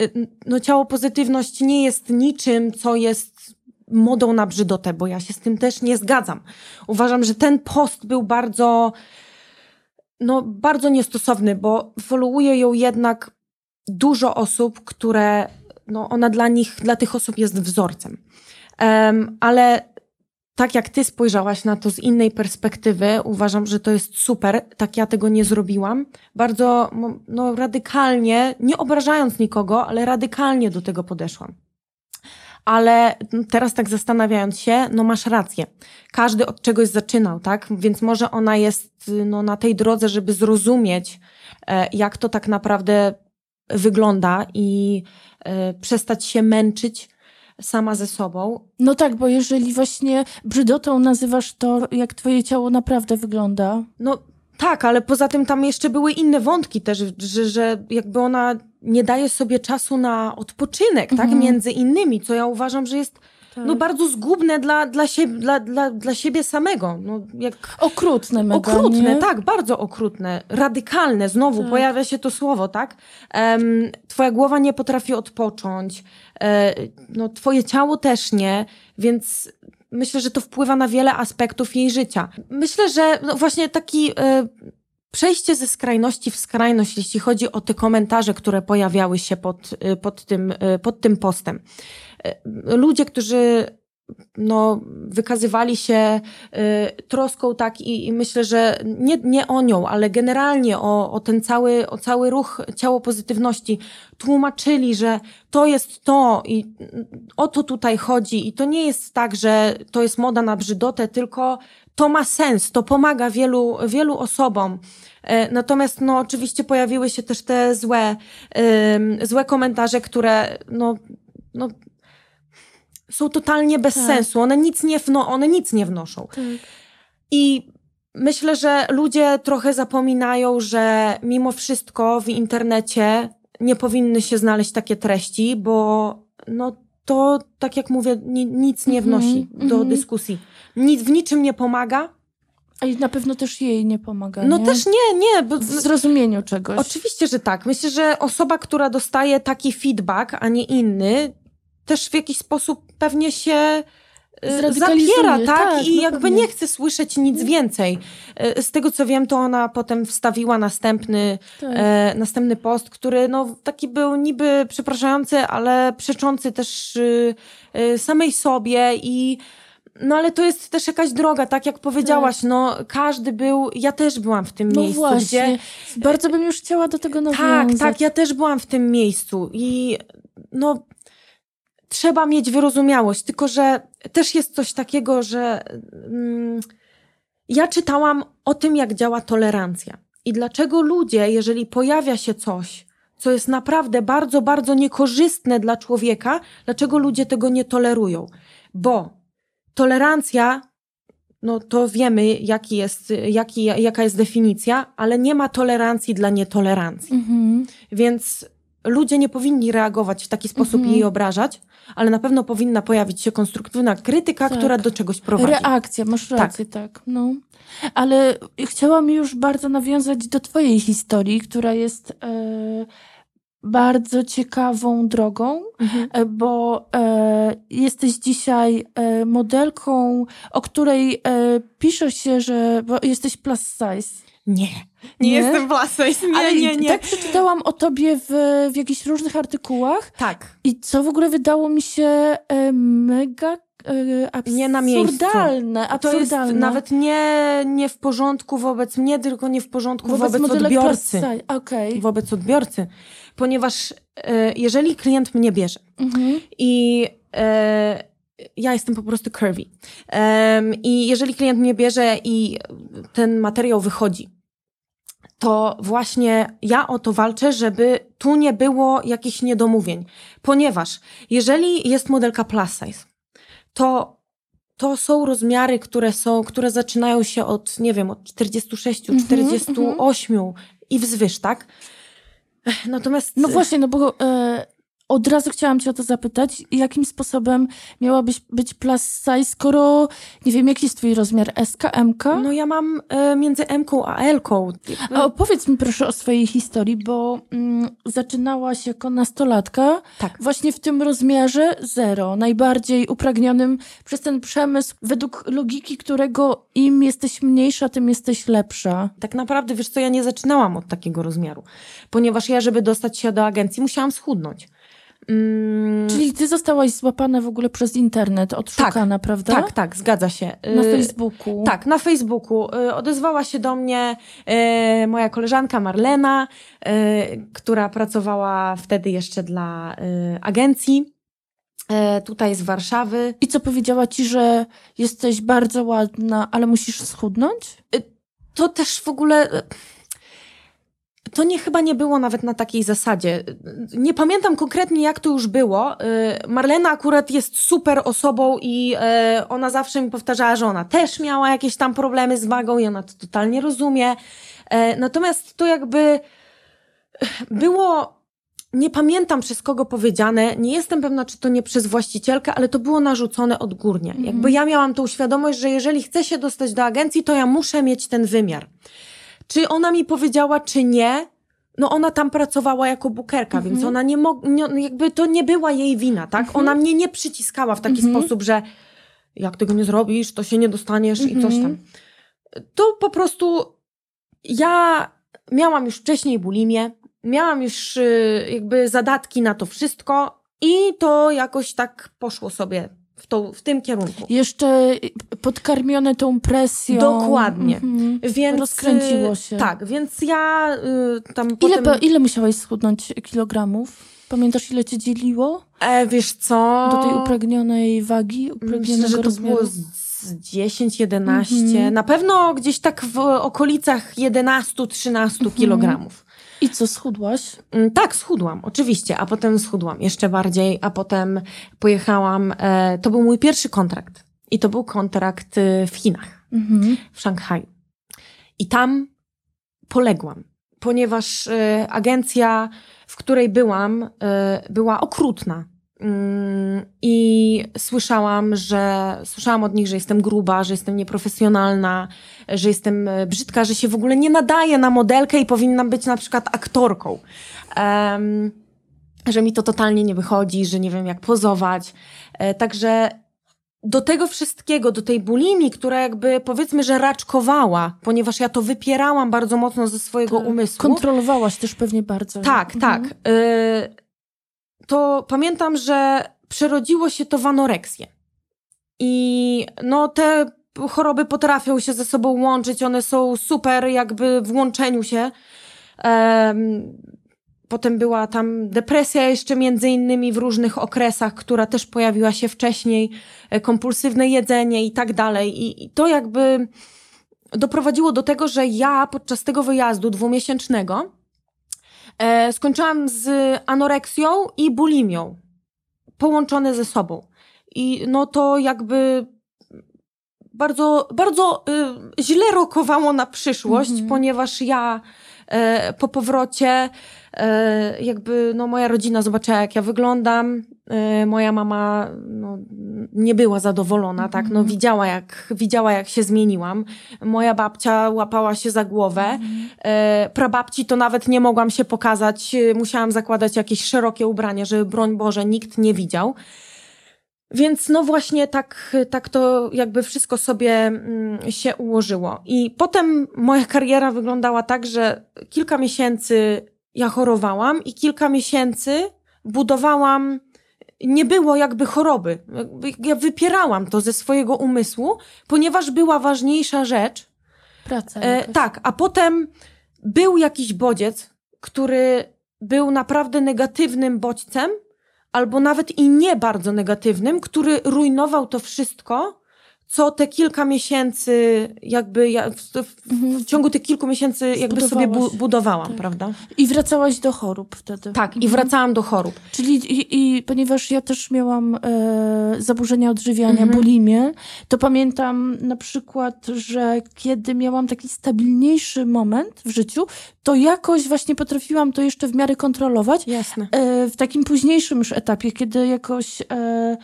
y, no, ciało pozytywność nie jest niczym, co jest modą na brzydotę, bo ja się z tym też nie zgadzam. Uważam, że ten post był bardzo, no, bardzo niestosowny, bo followuję ją jednak dużo osób, które no, ona dla nich, dla tych osób jest wzorcem. Um, ale tak jak ty spojrzałaś na to z innej perspektywy, uważam, że to jest super. Tak ja tego nie zrobiłam. Bardzo no, radykalnie, nie obrażając nikogo, ale radykalnie do tego podeszłam. Ale teraz tak zastanawiając się, no masz rację. Każdy od czegoś zaczynał, tak? Więc może ona jest no, na tej drodze, żeby zrozumieć, e, jak to tak naprawdę wygląda i y, przestać się męczyć sama ze sobą. No tak, bo jeżeli właśnie brzydotą nazywasz to, jak twoje ciało naprawdę wygląda. No tak, ale poza tym tam jeszcze były inne wątki też, że, że jakby ona nie daje sobie czasu na odpoczynek, tak? mhm. tak? Między innymi, co ja uważam, że jest tak. no bardzo zgubne dla, dla, siebie, dla, dla, dla siebie samego. No, jak... Okrutne mega, Okrutne, nie? tak, bardzo okrutne. Radykalne, znowu tak. pojawia się to słowo, tak? Um, twoja głowa nie potrafi odpocząć, e, no twoje ciało też nie, więc myślę, że to wpływa na wiele aspektów jej życia. Myślę, że no właśnie taki... E, przejście ze skrajności w skrajność, jeśli chodzi o te komentarze, które pojawiały się pod, y, pod, tym, y, pod tym postem. Y, ludzie, którzy no, wykazywali się y, troską, tak, i, i, myślę, że nie, nie o nią, ale generalnie o, o ten cały, o cały ruch ciało pozytywności, tłumaczyli, że to jest to i o to tutaj chodzi i to nie jest tak, że to jest moda na brzydotę, tylko to ma sens, to pomaga wielu, wielu osobom. E, natomiast, no, oczywiście pojawiły się też te złe, złe komentarze, które, no, no, są totalnie bez tak. sensu. One nic nie, wno, one nic nie wnoszą. Tak. I myślę, że ludzie trochę zapominają, że mimo wszystko w internecie nie powinny się znaleźć takie treści, bo no to, tak jak mówię, ni, nic nie mhm, wnosi mm -hmm, do mm -hmm. dyskusji. Nic, w niczym nie pomaga. A i na pewno też jej nie pomaga. No nie? też nie, nie. Bo... W zrozumieniu czegoś. Oczywiście, że tak. Myślę, że osoba, która dostaje taki feedback, a nie inny, też w jakiś sposób pewnie się y, zapiera, tak? tak I no jakby pewnie. nie chce słyszeć nic więcej. Y, z tego co wiem, to ona potem wstawiła następny, tak. e, następny post, który no, taki był niby przepraszający, ale przeczący też y, y, samej sobie i no ale to jest też jakaś droga, tak jak powiedziałaś, tak. no każdy był, ja też byłam w tym no miejscu. Właśnie. Gdzie... Bardzo bym już chciała do tego nawiązać. Tak, tak, ja też byłam w tym miejscu i no trzeba mieć wyrozumiałość, tylko że też jest coś takiego, że mm, ja czytałam o tym, jak działa tolerancja i dlaczego ludzie, jeżeli pojawia się coś, co jest naprawdę bardzo, bardzo niekorzystne dla człowieka, dlaczego ludzie tego nie tolerują? Bo tolerancja, no to wiemy, jaki jest, jaki, jaka jest definicja, ale nie ma tolerancji dla nietolerancji. Mhm. Więc ludzie nie powinni reagować w taki sposób mhm. i jej obrażać, ale na pewno powinna pojawić się konstruktywna krytyka, tak. która do czegoś prowadzi. Reakcja, masz tak. rację, tak. tak. No. Ale chciałam już bardzo nawiązać do twojej historii, która jest e, bardzo ciekawą drogą, mhm. E, bo e, jesteś dzisiaj e, modelką, o której e, pisze się, że jesteś plus size. Nie. Nie, nie jestem Blasej. Nie, Ale nie, nie. Tak przeczytałam o tobie w, w jakichś różnych artykułach. Tak. I co w ogóle wydało mi się e, mega e, nie na miejscu. Absurdalne, To jest nawet nie, nie w porządku wobec mnie, tylko nie w porządku wobec, wobec odbiorcy. Okay. Wobec odbiorcy. Ponieważ e, jeżeli klient mnie bierze mhm. i e, ja jestem po prostu curvy. Um, I jeżeli klient mnie bierze i ten materiał wychodzi, to właśnie ja o to walczę, żeby tu nie było jakichś niedomówień. Ponieważ jeżeli jest modelka plus size, to to są rozmiary, które są, które zaczynają się od, nie wiem, od 46, mm -hmm, 48 mm -hmm. i wzwyż, tak? Natomiast. No właśnie, no bo e, od razu chciałam cię o to zapytać, jakim sposobem miałabyś być plus size, skoro nie wiem, jaki jest twój rozmiar SK, MK? No ja mam e, między M a L. -ką. A opowiedz mi proszę o swojej historii, bo mm, zaczynałaś jako nastolatka tak. właśnie w tym rozmiarze zero, najbardziej upragnionym przez ten przemysł, według logiki którego im jesteś mniejsza, tym jesteś lepsza. Tak naprawdę, wiesz co, ja nie zaczynałam od takiego rozmiaru, ponieważ ja, żeby dostać się do agencji, musiałam schudnąć. Mm. Czyli ty zostałaś złapana w ogóle przez internet, odszukana, tak, prawda? Tak, tak, zgadza się. Na y, Facebooku. Tak, na Facebooku. Y, odezwała się do mnie y, moja koleżanka Marlena, która pracowała wtedy jeszcze dla agencji tutaj z Warszawy. I co powiedziała ci, że jesteś bardzo ładna, ale musisz schudnąć? To też w ogóle to nie chyba nie było nawet na takiej zasadzie. Nie pamiętam konkretnie, jak to już było. Y, Marlena akurat jest super osobą i y, ona zawsze mi powtarzała, że ona też miała jakieś tam problemy z wagą i ona to totalnie rozumie. Y, natomiast to jakby było nie pamiętam przez kogo powiedziane, nie jestem pewna, czy to nie przez właścicielkę, ale to było narzucone odgórnie. Mhm. Jakby ja miałam tą świadomość, że jeżeli chcę się dostać do agencji, to ja muszę mieć ten wymiar. Czy ona mi powiedziała, czy nie? No ona tam pracowała jako bukerka, więc mhm. ona nie mogła, jakby to nie była jej wina, tak? Mhm. Ona mnie nie przyciskała w taki mhm. sposób, że jak tego nie zrobisz, to się nie dostaniesz i coś tam. To po prostu ja miałam już wcześniej bulimię, miałam już y, jakby zadatki na to wszystko i to jakoś tak poszło sobie w, w tym kierunku. Jeszcze podkarmione tą presją. Dokładnie. Mhm. Więc, Rozkręciło się. Tak, więc ja y, tam ile, potem... ile musiałaś schudnąć kilogramów? Pamiętasz, ile cię dzieliło? E, wiesz co? Do tej upragnionej wagi, upragnionego Myślę, że to rozmiaru? było z 10, 11. Mhm. Na pewno gdzieś tak w okolicach 11, 13 mhm. kilogramów. I co, schudłaś? Mm, tak, schudłam, oczywiście, a potem schudłam jeszcze bardziej, a potem pojechałam. E, to był mój pierwszy kontrakt. I to był kontrakt e, w Chinach, mhm. w Szanghaju. I tam poległam, ponieważ e, agencja, w której byłam, była okrutna. Mm, I słyszałam, że słyszałam od nich, że jestem gruba, że jestem nieprofesjonalna, że jestem e, brzydka, że się w ogóle nie nadaje na modelkę i powinnam być na przykład aktorką. Um, że mi to totalnie nie wychodzi, że nie wiem jak pozować. E, także do tego wszystkiego, do tej bulimi, która jakby powiedzmy, że raczkowała, ponieważ ja to wypierałam bardzo mocno ze swojego tak. umysłu. Kontrolowałaś też pewnie bardzo. Tak, mhm. tak. Y to pamiętam, że przerodziło się to w anoreksję. I no te choroby potrafią się ze sobą łączyć, one są super jakby w łączeniu się. Potem była tam depresja jeszcze między innymi w różnych okresach, która też pojawiła się wcześniej, e, kompulsywne jedzenie i tak dalej. I, i to jakby doprowadziło do tego, że ja podczas tego wyjazdu dwumiesięcznego E, skończyłam z anoreksją i bulimią, połączone ze sobą. I no to jakby bardzo, bardzo y, źle rokowało na przyszłość, mm -hmm. ponieważ ja e, po powrocie jakby no moja rodzina zobaczyła jak ja wyglądam, e, moja mama no, nie była zadowolona, tak, no mhm. widziała jak, widziała jak się zmieniłam, moja babcia łapała się za głowę, mhm. prababci to nawet nie mogłam się pokazać, musiałam zakładać jakieś szerokie ubrania, żeby broń Boże nikt nie widział. Więc no właśnie tak, tak to jakby wszystko sobie mm, się ułożyło. I potem moja kariera wyglądała tak, że kilka miesięcy ja chorowałam i kilka miesięcy budowałam, nie było jakby choroby. Ja wypierałam to ze swojego umysłu, ponieważ była ważniejsza rzecz. Praca. E, tak, a potem był jakiś bodziec, który był naprawdę negatywnym bodźcem, albo nawet i nie bardzo negatywnym, który rujnował to wszystko, co te kilka miesięcy, jakby ja w, w, w ciągu tych kilku miesięcy jakby sobie bu budowałam, tak. prawda? I wracałaś do chorób wtedy. Tak, mhm. i wracałam do chorób. Czyli i, i ponieważ ja też miałam e, zaburzenia odżywiania, mhm. bulimię, to pamiętam na przykład, że kiedy miałam taki stabilniejszy moment w życiu, to jakoś właśnie potrafiłam to jeszcze w miarę kontrolować. Jasne. E, w takim późniejszym już etapie, kiedy jakoś... E,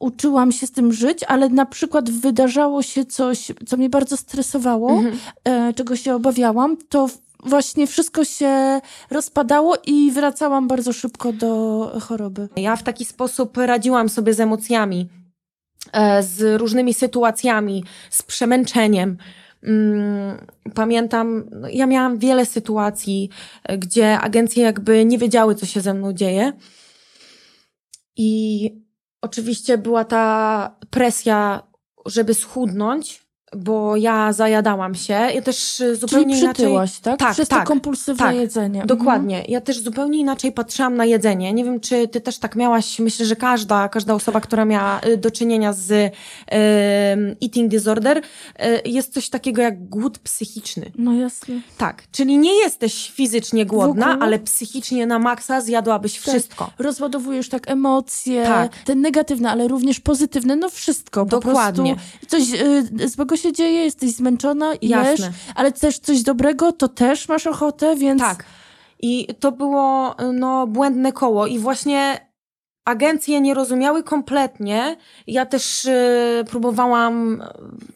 uczyłam się z tym żyć, ale na przykład wydarzało się coś, co mnie bardzo stresowało, mhm. e, czego się obawiałam, to właśnie wszystko się rozpadało i wracałam bardzo szybko do choroby. Ja w taki sposób radziłam sobie z emocjami, e, z różnymi sytuacjami, z przemęczeniem. Mm, pamiętam, no, ja miałam wiele sytuacji, e, gdzie agencje jakby nie wiedziały, co się ze mną dzieje. I Oczywiście była ta presja, żeby schudnąć, bo ja zajadałam się. Ja też y, zupełnie Czyli inaczej. tak? tak? Przez tak, to kompulsywne tak, jedzenie. Dokładnie. Mhm. Ja też zupełnie inaczej patrzyłam na jedzenie. Nie wiem, czy ty też tak miałaś. Myślę, że każda, każda osoba, która miała y, do czynienia z y, eating disorder, y, jest coś takiego jak głód psychiczny. No jasne. Tak. Czyli nie jesteś fizycznie głodna, ale psychicznie na maksa zjadłabyś tak. wszystko. Rozładowujesz tak emocje, tak. te negatywne, ale również pozytywne, no wszystko. Po Dokładnie. coś y, złego się dzieje, jesteś zmęczona i Jasne. jesz, ale też coś dobrego, to też masz ochotę, więc... Tak. I to było no, błędne koło i właśnie agencje nie rozumiały kompletnie. Ja też y, próbowałam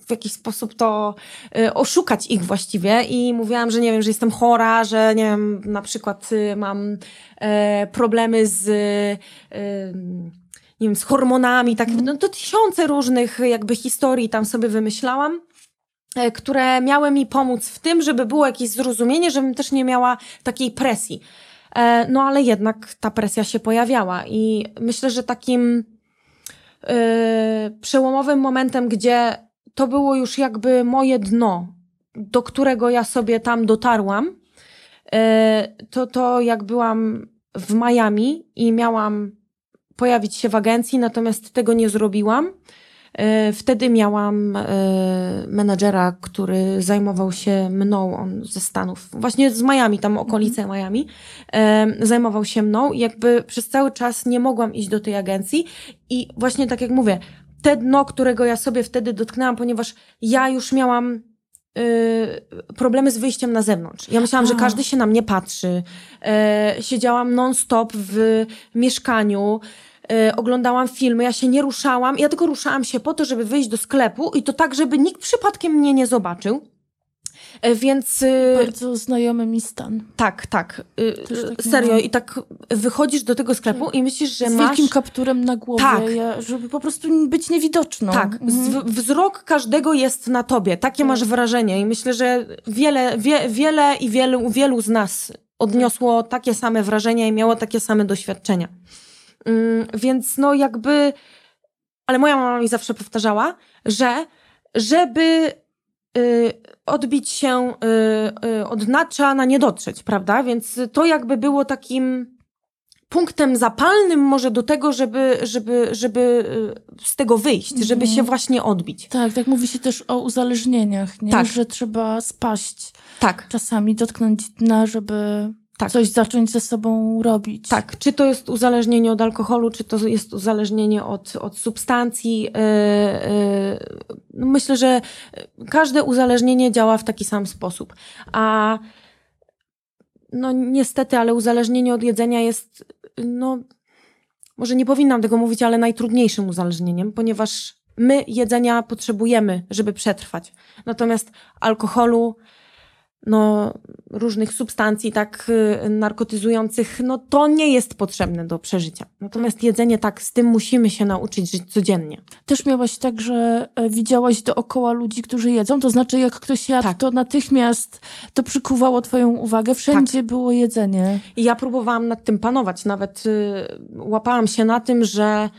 w jakiś sposób to y, oszukać ich właściwie i mówiłam, że nie wiem, że jestem chora, że nie wiem, na przykład y, mam y, problemy z y, nie wiem, z hormonami, tak, no to tysiące różnych jakby historii tam sobie wymyślałam. e, które miały mi pomóc w tym, żeby było jakieś zrozumienie, żebym też nie miała takiej presji. E, no ale jednak ta presja się pojawiała i myślę, że takim yy, przełomowym momentem, gdzie to było już jakby moje dno, do którego ja sobie tam dotarłam, yy, to to jak byłam w Miami i miałam pojawić się w agencji, natomiast tego nie zrobiłam. E, wtedy miałam e, menadżera, który zajmował się mną, on ze Stanów, właśnie z Miami, tam okolice mhm. Miami, e, zajmował się mną i jakby przez cały czas nie mogłam iść do tej agencji i właśnie tak jak mówię, te dno, którego ja sobie wtedy dotknęłam, ponieważ ja już miałam problemy z wyjściem na zewnątrz. Ja myślałam, że każdy się na mnie patrzy. siedziałam non-stop w mieszkaniu. Y, oglądałam filmy, ja się nie ruszałam, ja tylko ruszałam się po to, żeby wyjść do sklepu i to tak, żeby nikt przypadkiem mnie nie zobaczył. Y, więc. Y, Bardzo znajomy mi stan. Tak, tak. tak serio. I tak wychodzisz do tego sklepu tak. i myślisz, że Z masz. wielkim kapturem na głowie, tak. żeby po prostu być niewidoczną. Tak. Mhm. Wzrok każdego jest na tobie. Takie tak. masz wrażenie. I myślę, że wiele, wie, wiele i wielu, wielu z nas odniosło takie same wrażenia i miało takie same doświadczenia. Mm, więc no jakby, ale moja mama mi zawsze powtarzała, że żeby y, odbić się y, y, od na nie dotrzeć, prawda? Więc to jakby było takim punktem zapalnym może do tego, żeby, żeby, żeby z tego wyjść, żeby się mhm. właśnie odbić. Tak, tak mówi się też o uzależnieniach, nie? Tak. że trzeba spaść. Tak. Czasami dotknąć dna, żeby tak. coś zacząć ze sobą robić. Tak, czy to jest uzależnienie od alkoholu, czy to jest uzależnienie od, od substancji. Yy, yy, myślę, że każde uzależnienie działa w taki sam sposób. A no niestety, ale uzależnienie od jedzenia jest, no, może nie powinnam tego mówić, ale najtrudniejszym uzależnieniem, ponieważ my jedzenia potrzebujemy, żeby przetrwać. Natomiast alkoholu, no, różnych substancji tak y, narkotyzujących, no to nie jest potrzebne do przeżycia. Natomiast jedzenie tak, z tym musimy się nauczyć żyć codziennie. Też miałaś tak, że e, widziałaś dookoła ludzi, którzy jedzą, to znaczy jak ktoś jadł, tak. to natychmiast to przykuwało twoją uwagę, wszędzie tak. było jedzenie. I ja próbowałam nad tym panować, nawet y, łapałam się na tym, że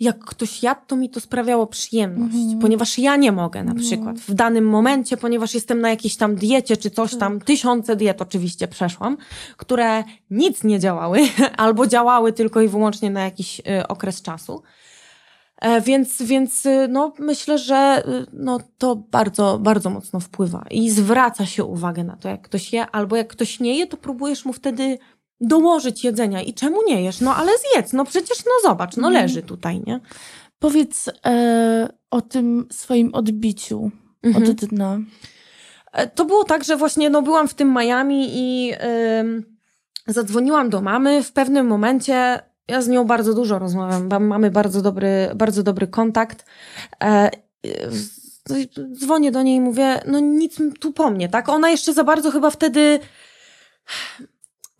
jak ktoś jadł, to mi to sprawiało przyjemność, mm. ponieważ ja nie mogę na przykład w danym momencie, ponieważ jestem na jakiejś tam diecie czy coś tam, tak. tysiące diet oczywiście przeszłam, które nic nie działały <laughs> albo działały tylko i wyłącznie na jakiś y, okres czasu. E, więc, więc y, no, myślę, że y, no, to bardzo, bardzo mocno wpływa i zwraca się uwagę na to, jak ktoś je, albo jak ktoś nie je, to próbujesz mu wtedy dołożyć jedzenia. I czemu nie jesz? No ale zjedz, no przecież no zobacz, no mhm. leży tutaj, nie? Powiedz e, o tym swoim odbiciu mhm. od dna. E, to było tak, że właśnie no, byłam w tym Miami i y, zadzwoniłam do mamy. W pewnym momencie ja z nią bardzo dużo rozmawiam, mamy bardzo dobry, bardzo dobry kontakt. E, dzwonię do niej i mówię, no nic tu po mnie, tak? Ona jeszcze za bardzo chyba wtedy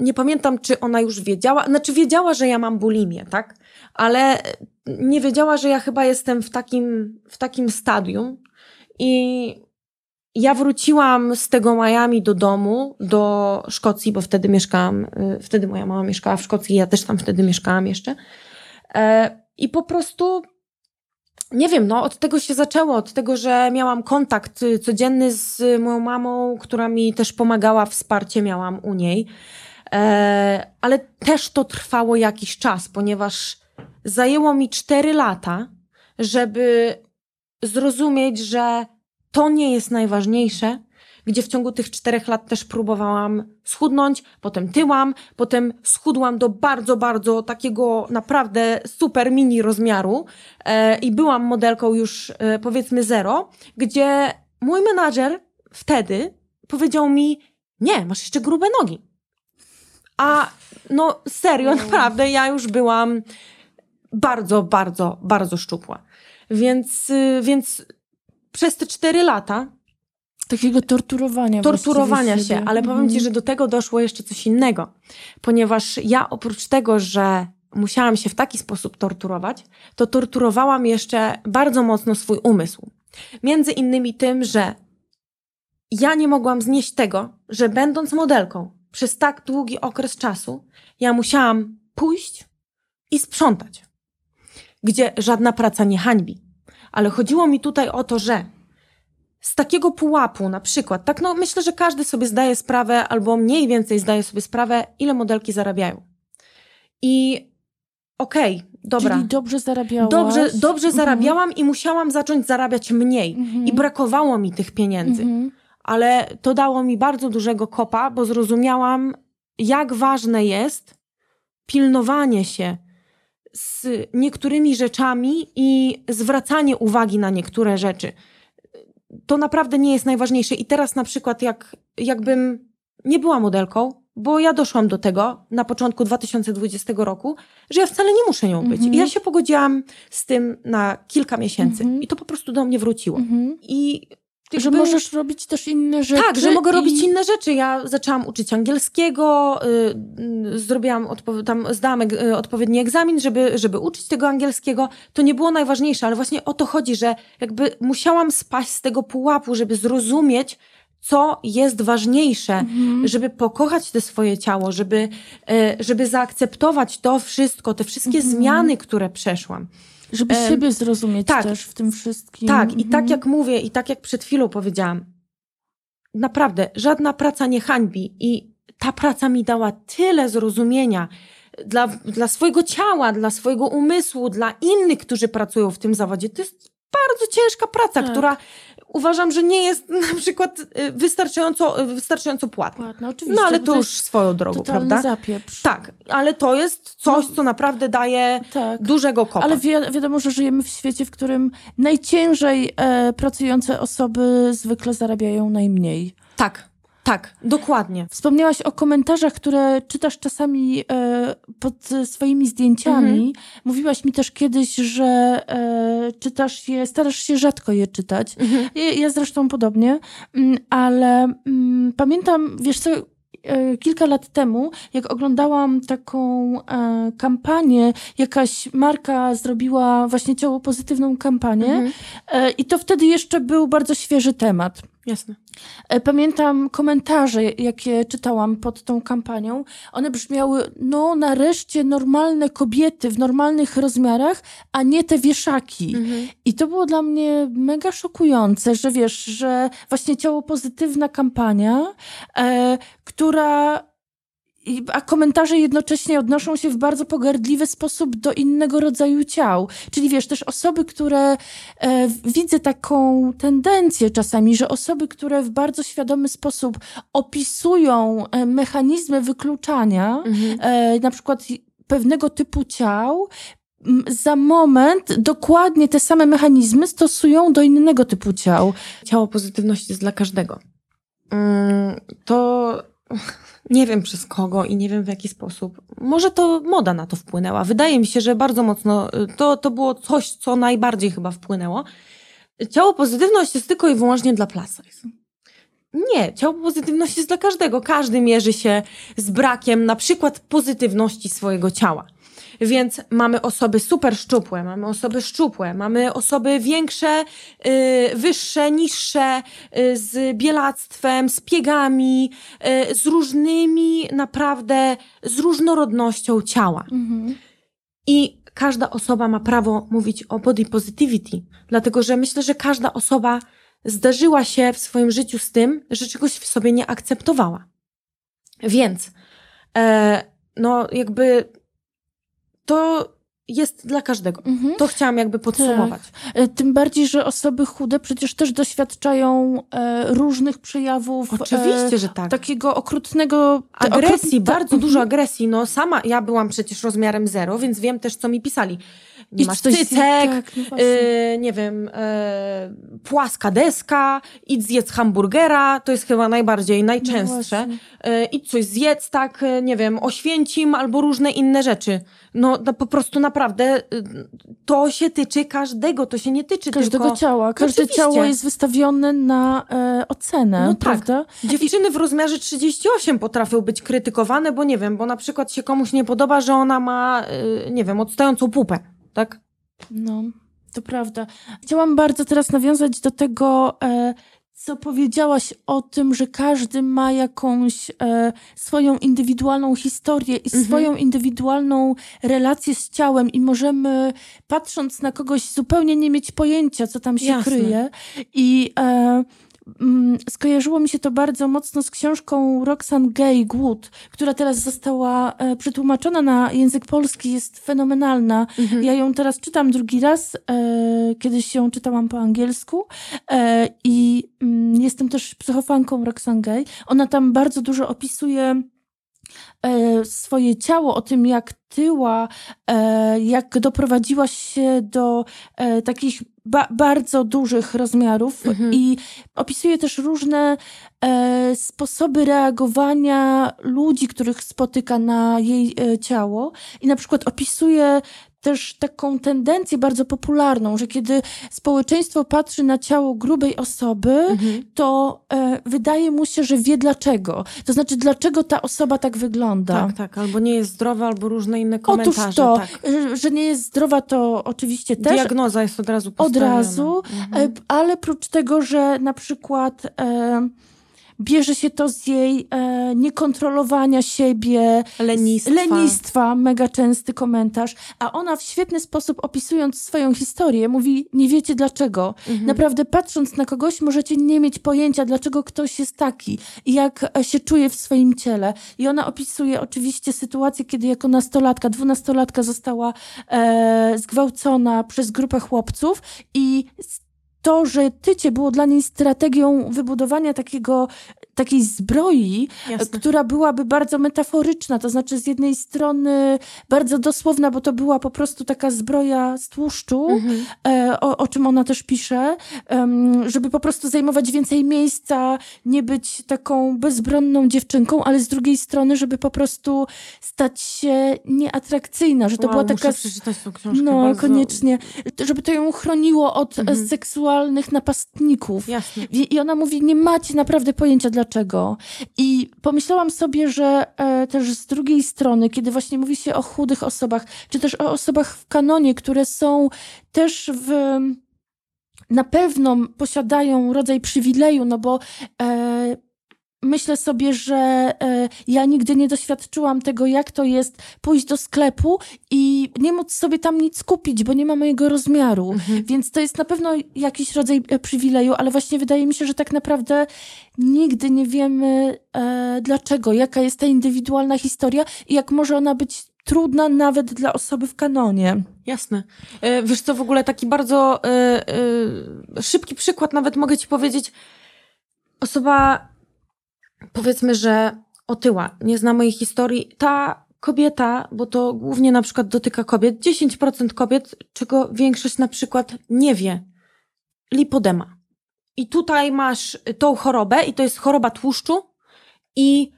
nie pamiętam, czy ona już wiedziała, znaczy wiedziała, że ja mam bulimię, tak? Ale nie wiedziała, że ja chyba jestem w takim, w takim stadium i ja wróciłam z tego Miami do domu, do Szkocji, bo wtedy mieszkałam, y, wtedy moja mama mieszkała w Szkocji, ja też tam wtedy mieszkałam jeszcze. E, I po prostu nie wiem, no od tego się zaczęło, od tego, że miałam kontakt y, codzienny z moją mamą, która mi też pomagała, wsparcie miałam u niej. E, ale też to trwało jakiś czas, ponieważ zajęło mi cztery lata, żeby zrozumieć, że to nie jest najważniejsze, gdzie w ciągu tych czterech lat też próbowałam schudnąć, potem tyłam, potem schudłam do bardzo, bardzo takiego naprawdę super mini rozmiaru e, i byłam modelką już e, powiedzmy zero, gdzie mój menadżer wtedy powiedział mi, nie, masz jeszcze grube nogi. A no serio, naprawdę, ja już byłam bardzo, bardzo, bardzo szczupła. Więc, y, więc przez te cztery lata. Takiego torturowania. Torturowania się, ale powiem ci, mhm. że do tego doszło jeszcze coś innego. Ponieważ ja oprócz tego, że musiałam się w taki sposób torturować, to torturowałam jeszcze bardzo mocno swój umysł. Między innymi tym, że ja nie mogłam znieść tego, że będąc modelką przez tak długi okres czasu, ja musiałam pójść i sprzątać. Gdzie żadna praca nie hańbi. Ale chodziło mi tutaj o to, że z takiego pułapu, na przykład, tak no myślę, że każdy sobie zdaje sprawę, albo mniej więcej zdaje sobie sprawę, ile modelki zarabiają. I okej, okay, dobra. Czyli dobrze zarabiałaś. Dobrze, dobrze mhm. zarabiałam i musiałam zacząć zarabiać mniej. Mhm. I brakowało mi tych pieniędzy. Mhm. Ale to dało mi bardzo dużego kopa, bo zrozumiałam, jak ważne jest pilnowanie się z niektórymi rzeczami i zwracanie uwagi na niektóre rzeczy. To naprawdę nie jest najważniejsze. I teraz na przykład, jak, jakbym nie była modelką, bo ja doszłam do tego na początku 2020 roku, że ja wcale nie muszę nią być. I ja się pogodziłam z tym na kilka miesięcy. -hmm. I to po prostu do mnie wróciło. Mm -hmm. I jakby... Że możesz robić też inne rzeczy. Tak, że mogę i... robić inne rzeczy. Ja zaczęłam uczyć angielskiego, y, zrobiłam, odpo- tam zdałam y, odpowiedni egzamin, żeby, żeby uczyć tego angielskiego. To nie było najważniejsze, ale właśnie o to chodzi, że jakby musiałam spaść z tego pułapu, żeby zrozumieć, co jest ważniejsze, mhm. żeby pokochać te swoje ciało, żeby, e, żeby zaakceptować to wszystko, te wszystkie mhm. zmiany, które przeszłam. Żeby e, siebie zrozumieć tak, też w tym wszystkim. Tak, mhm. i tak jak mówię, i tak jak przed chwilą powiedziałam, naprawdę żadna praca nie hańbi i ta praca mi dała tyle zrozumienia dla, dla swojego ciała, dla swojego umysłu, dla innych, którzy pracują w tym zawodzie. To jest bardzo ciężka praca, tak. która uważam, że nie jest na przykład y, wystarczająco, y, wystarczająco płatna. płatna oczywiście, no ale to już swoją drogą, prawda? zapieprz. Tak, ale to jest coś, no, co naprawdę daje tak. dużego kopa. Ale wi wiadomo, że żyjemy w świecie, w którym najciężej e, pracujące osoby zwykle zarabiają najmniej. Tak. Tak, dokładnie. Wspomniałaś o komentarzach, które czytasz czasami e, pod swoimi zdjęciami. Mhm. Mówiłaś mi też kiedyś, że e, czytasz je, starasz się rzadko je czytać. Mhm. Ja, ja, zresztą podobnie, mm, ale mm, pamiętam, wiesz co, e, kilka lat temu, jak oglądałam taką e, kampanię, jakaś marka zrobiła właśnie ciało pozytywną kampanię mhm. e, i to wtedy jeszcze był bardzo świeży temat. Jasne. E, pamiętam komentarze, jakie czytałam pod tą kampanią. One brzmiały, no nareszcie normalne kobiety w normalnych rozmiarach, a nie te wieszaki. Mhm. I to było dla mnie mega szokujące, że wiesz, że właśnie ciało pozytywna kampania, e, która a komentarze jednocześnie odnoszą się w bardzo pogardliwy sposób do innego rodzaju ciał. Czyli wiesz, też osoby, które e, widzę taką tendencję czasami, że osoby, które w bardzo świadomy sposób opisują e, mechanizmy wykluczania, mhm. e, na przykład pewnego typu ciał, za moment dokładnie te same mechanizmy stosują do innego typu ciał. Ciało pozytywności jest dla każdego. Mm, to nie wiem przez kogo i nie wiem w jaki sposób. Może to moda na to wpłynęła. Wydaje mi się, że bardzo mocno y, to, to było coś, co najbardziej chyba wpłynęło. Ciało pozytywność jest tylko i wyłącznie dla plus. Nie, ciało pozytywność jest dla każdego. Każdy mierzy się z brakiem na przykład pozytywności swojego ciała. Więc mamy osoby super szczupłe, mamy osoby szczupłe, mamy osoby większe, yy, wyższe, niższe, yy, z bielactwem, z piegami, yy, z różnymi, naprawdę, z różnorodnością ciała. Mhm. I każda osoba ma prawo mówić o body positivity, dlatego że myślę, że każda osoba zdarzyła się w swoim życiu z tym, że czegoś w sobie nie akceptowała. Więc, e, no, jakby to jest dla każdego. Mhm. To chciałam jakby podsumować. Tak. Tym bardziej, że osoby chude przecież też doświadczają e, różnych przejawów. Oczywiście, e, że tak. Takiego okrutnego... Agresji, bardzo mhm. dużo agresji. No sama, ja byłam przecież rozmiarem zero, więc wiem też, co mi pisali. Nie masz cycek, tak, no y, nie wiem, y, płaska deska, idź zjedz hamburgera, to jest chyba najbardziej, najczęstsze. No y, idź coś zjedz, tak, nie wiem, oświęcim albo różne inne rzeczy. No, no po prostu naprawdę to się tyczy każdego, to się nie tyczy Każdego tylko... ciała. Każde Oczywiście. ciało jest wystawione na e, ocenę, no tak. prawda? Tak. Dziewczyny w rozmiarze 38 potrafią być krytykowane, bo nie wiem, bo na przykład się komuś nie podoba, że ona ma, nie wiem, odstającą pupę tak? No, to prawda. Chciałam bardzo teraz nawiązać do tego, e, co powiedziałaś o tym, że każdy ma jakąś e, swoją indywidualną historię i mhm. swoją indywidualną relację z ciałem i możemy patrząc na kogoś zupełnie nie mieć pojęcia, co tam się Jasne. kryje. I e, skojarzyło mi się to bardzo mocno z książką Roxane Gay Głód, która teraz została e, przetłumaczona na język polski, jest fenomenalna. Mhm. Ja ją teraz czytam drugi raz, e, kiedyś ją czytałam po angielsku e, i mm, jestem też psychofanką Roxane Gay. Ona tam bardzo dużo opisuje swoje ciało, o tym, jak tyła, jak doprowadziłaś się do takich ba bardzo dużych rozmiarów mhm. i opisuje też różne e, sposoby reagowania ludzi, których spotyka na jej e, ciało. I na przykład opisuje też taką tendencję bardzo popularną, że kiedy społeczeństwo patrzy na ciało grubej osoby, mhm. to e, wydaje mu się, że wie dlaczego. To znaczy, dlaczego ta osoba tak wygląda. Tak, tak. Albo nie jest zdrowa, albo różne inne komentarze. Otóż to, tak. że nie jest zdrowa, to oczywiście też. Diagnoza jest od razu postawiona. Od razu, mhm. E, ale prócz tego, że na przykład... E, bierze się to z jej e, niekontrolowania siebie, lenistwa. lenistwa, mega częsty komentarz, a ona w świetny sposób opisując swoją historię mówi, nie wiecie dlaczego. Mhm. Naprawdę patrząc na kogoś możecie nie mieć pojęcia, dlaczego ktoś jest taki i jak e, się czuje w swoim ciele. I ona opisuje oczywiście sytuację, kiedy jako nastolatka, dwunastolatka została e, zgwałcona przez grupę chłopców i to, że tycie było dla niej strategią wybudowania takiego, takiej zbroi, Jasne. która byłaby bardzo metaforyczna, to znaczy z jednej strony bardzo dosłowna, bo to była po prostu taka zbroja z tłuszczu, mhm. e, o, o, czym ona też pisze, żeby po prostu zajmować więcej miejsca, nie być taką bezbronną dziewczynką, ale z drugiej strony, żeby po prostu stać się nieatrakcyjna, że to wow, była taka... No, bardzo... koniecznie. Żeby to ją chroniło od mhm. seksualności seksualnych napastników. Jasne. I ona mówi, nie macie naprawdę pojęcia dlaczego. I pomyślałam sobie, że e, też z drugiej strony, kiedy właśnie mówi się o chudych osobach, czy też o osobach w kanonie, które są też w na pewno posiadają rodzaj przywileju, no bo e, myślę sobie, że e, ja nigdy nie doświadczyłam tego, jak to jest pójść do sklepu i nie móc sobie tam nic kupić, bo nie ma mojego rozmiaru. Mhm. Więc to jest na pewno jakiś rodzaj e, przywileju, ale właśnie wydaje mi się, że tak naprawdę nigdy nie wiemy e, dlaczego, jaka jest ta indywidualna historia i jak może ona być trudna nawet dla osoby w kanonie. Jasne. Wiesz co, w ogóle taki bardzo e, szybki przykład nawet mogę ci powiedzieć. Osoba powiedzmy, że otyła, nie zna mojej historii, ta kobieta, bo to głównie na przykład dotyka kobiet, 10% kobiet, czego większość na przykład nie wie. Lipodema. I tutaj masz tą chorobę i to jest choroba tłuszczu i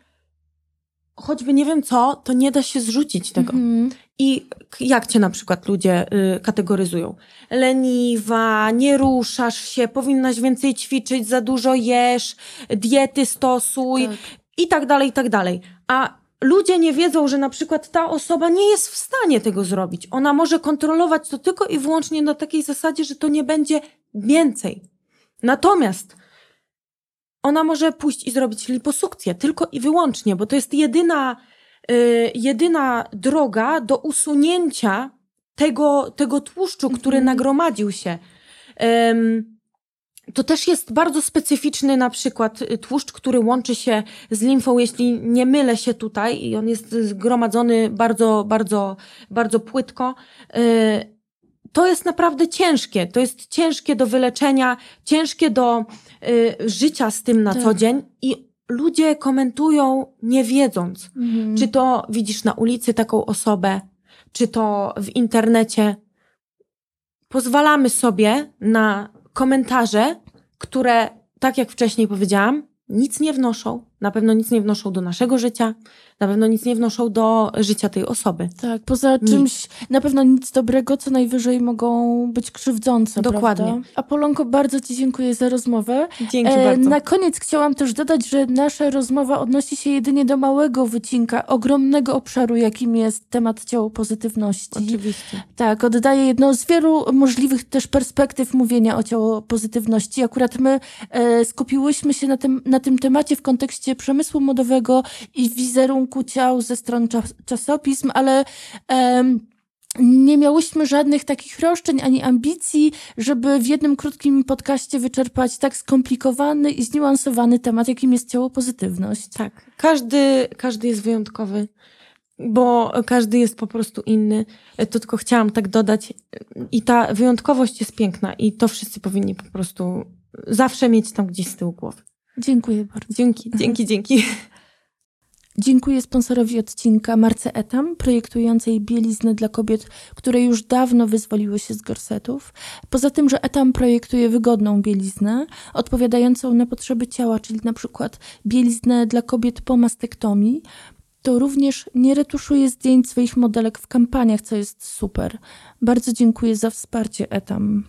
choćby nie wiem co, to nie da się zrzucić tego. Mm -hmm. I jak cię na przykład ludzie y, kategoryzują? Leniwa, nie ruszasz się, powinnaś więcej ćwiczyć, za dużo jesz, diety stosuj tak. i tak dalej, i tak dalej. A ludzie nie wiedzą, że na przykład ta osoba nie jest w stanie tego zrobić. Ona może kontrolować to tylko i wyłącznie na takiej zasadzie, że to nie będzie więcej. Natomiast ona może pójść i zrobić liposukcję tylko i wyłącznie, bo to jest jedyna Y, jedyna droga do usunięcia tego, tego tłuszczu, który mhm. nagromadził się. To też jest bardzo specyficzny na przykład y, tłuszcz, który łączy się z limfą, jeśli nie mylę się tutaj, i on jest zgromadzony bardzo, bardzo, bardzo płytko. Y, to jest naprawdę ciężkie. To jest ciężkie do wyleczenia, ciężkie do życia z tym na tak. co dzień i ludzie komentują nie wiedząc, mhm. czy to widzisz na ulicy taką osobę, czy to w internecie. Pozwalamy sobie na komentarze, które, tak jak wcześniej powiedziałam, nic nie wnoszą, Na pewno nic nie wnoszą do naszego życia, na pewno nic nie wnoszą do życia tej osoby. Tak, poza nic. czymś na pewno nic dobrego, co najwyżej mogą być krzywdzące. Dokładnie. Prawda? Apolonko, bardzo Ci dziękuję za rozmowę. Dzięki e, bardzo. Na koniec chciałam też dodać, że nasza rozmowa odnosi się jedynie do małego wycinka, ogromnego obszaru, jakim jest temat ciało pozytywności. Oczywiście. Tak, oddaje jedną z wielu możliwych też perspektyw mówienia o ciało pozytywności. Akurat my e, skupiłyśmy się na tym, na tym temacie w kontekście przemysłu modowego i wizerunku ciał ze stron czas, czasopism, ale nie miałyśmy żadnych takich roszczeń ani ambicji, żeby w jednym krótkim podcaście wyczerpać tak skomplikowany i zniuansowany temat, jakim jest ciało pozytywność. Tak. Każdy, każdy jest wyjątkowy, bo każdy jest po prostu inny. To tylko chciałam tak dodać. I ta wyjątkowość jest piękna i to wszyscy powinni po prostu zawsze mieć tam gdzieś z tyłu głowy. Dziękuję bardzo. Dzięki, dzięki, dzięki. Dziękuję sponsorowi odcinka Marce Etam, projektującej bieliznę dla kobiet, które już dawno wyzwoliły się z gorsetów. Poza tym, że Etam projektuje wygodną bieliznę, odpowiadającą na potrzeby ciała, czyli na przykład bieliznę dla kobiet po mastektomii, to również nie retuszuje zdjęć swoich modelek w kampaniach, co jest super. Bardzo dziękuję za wsparcie Etam.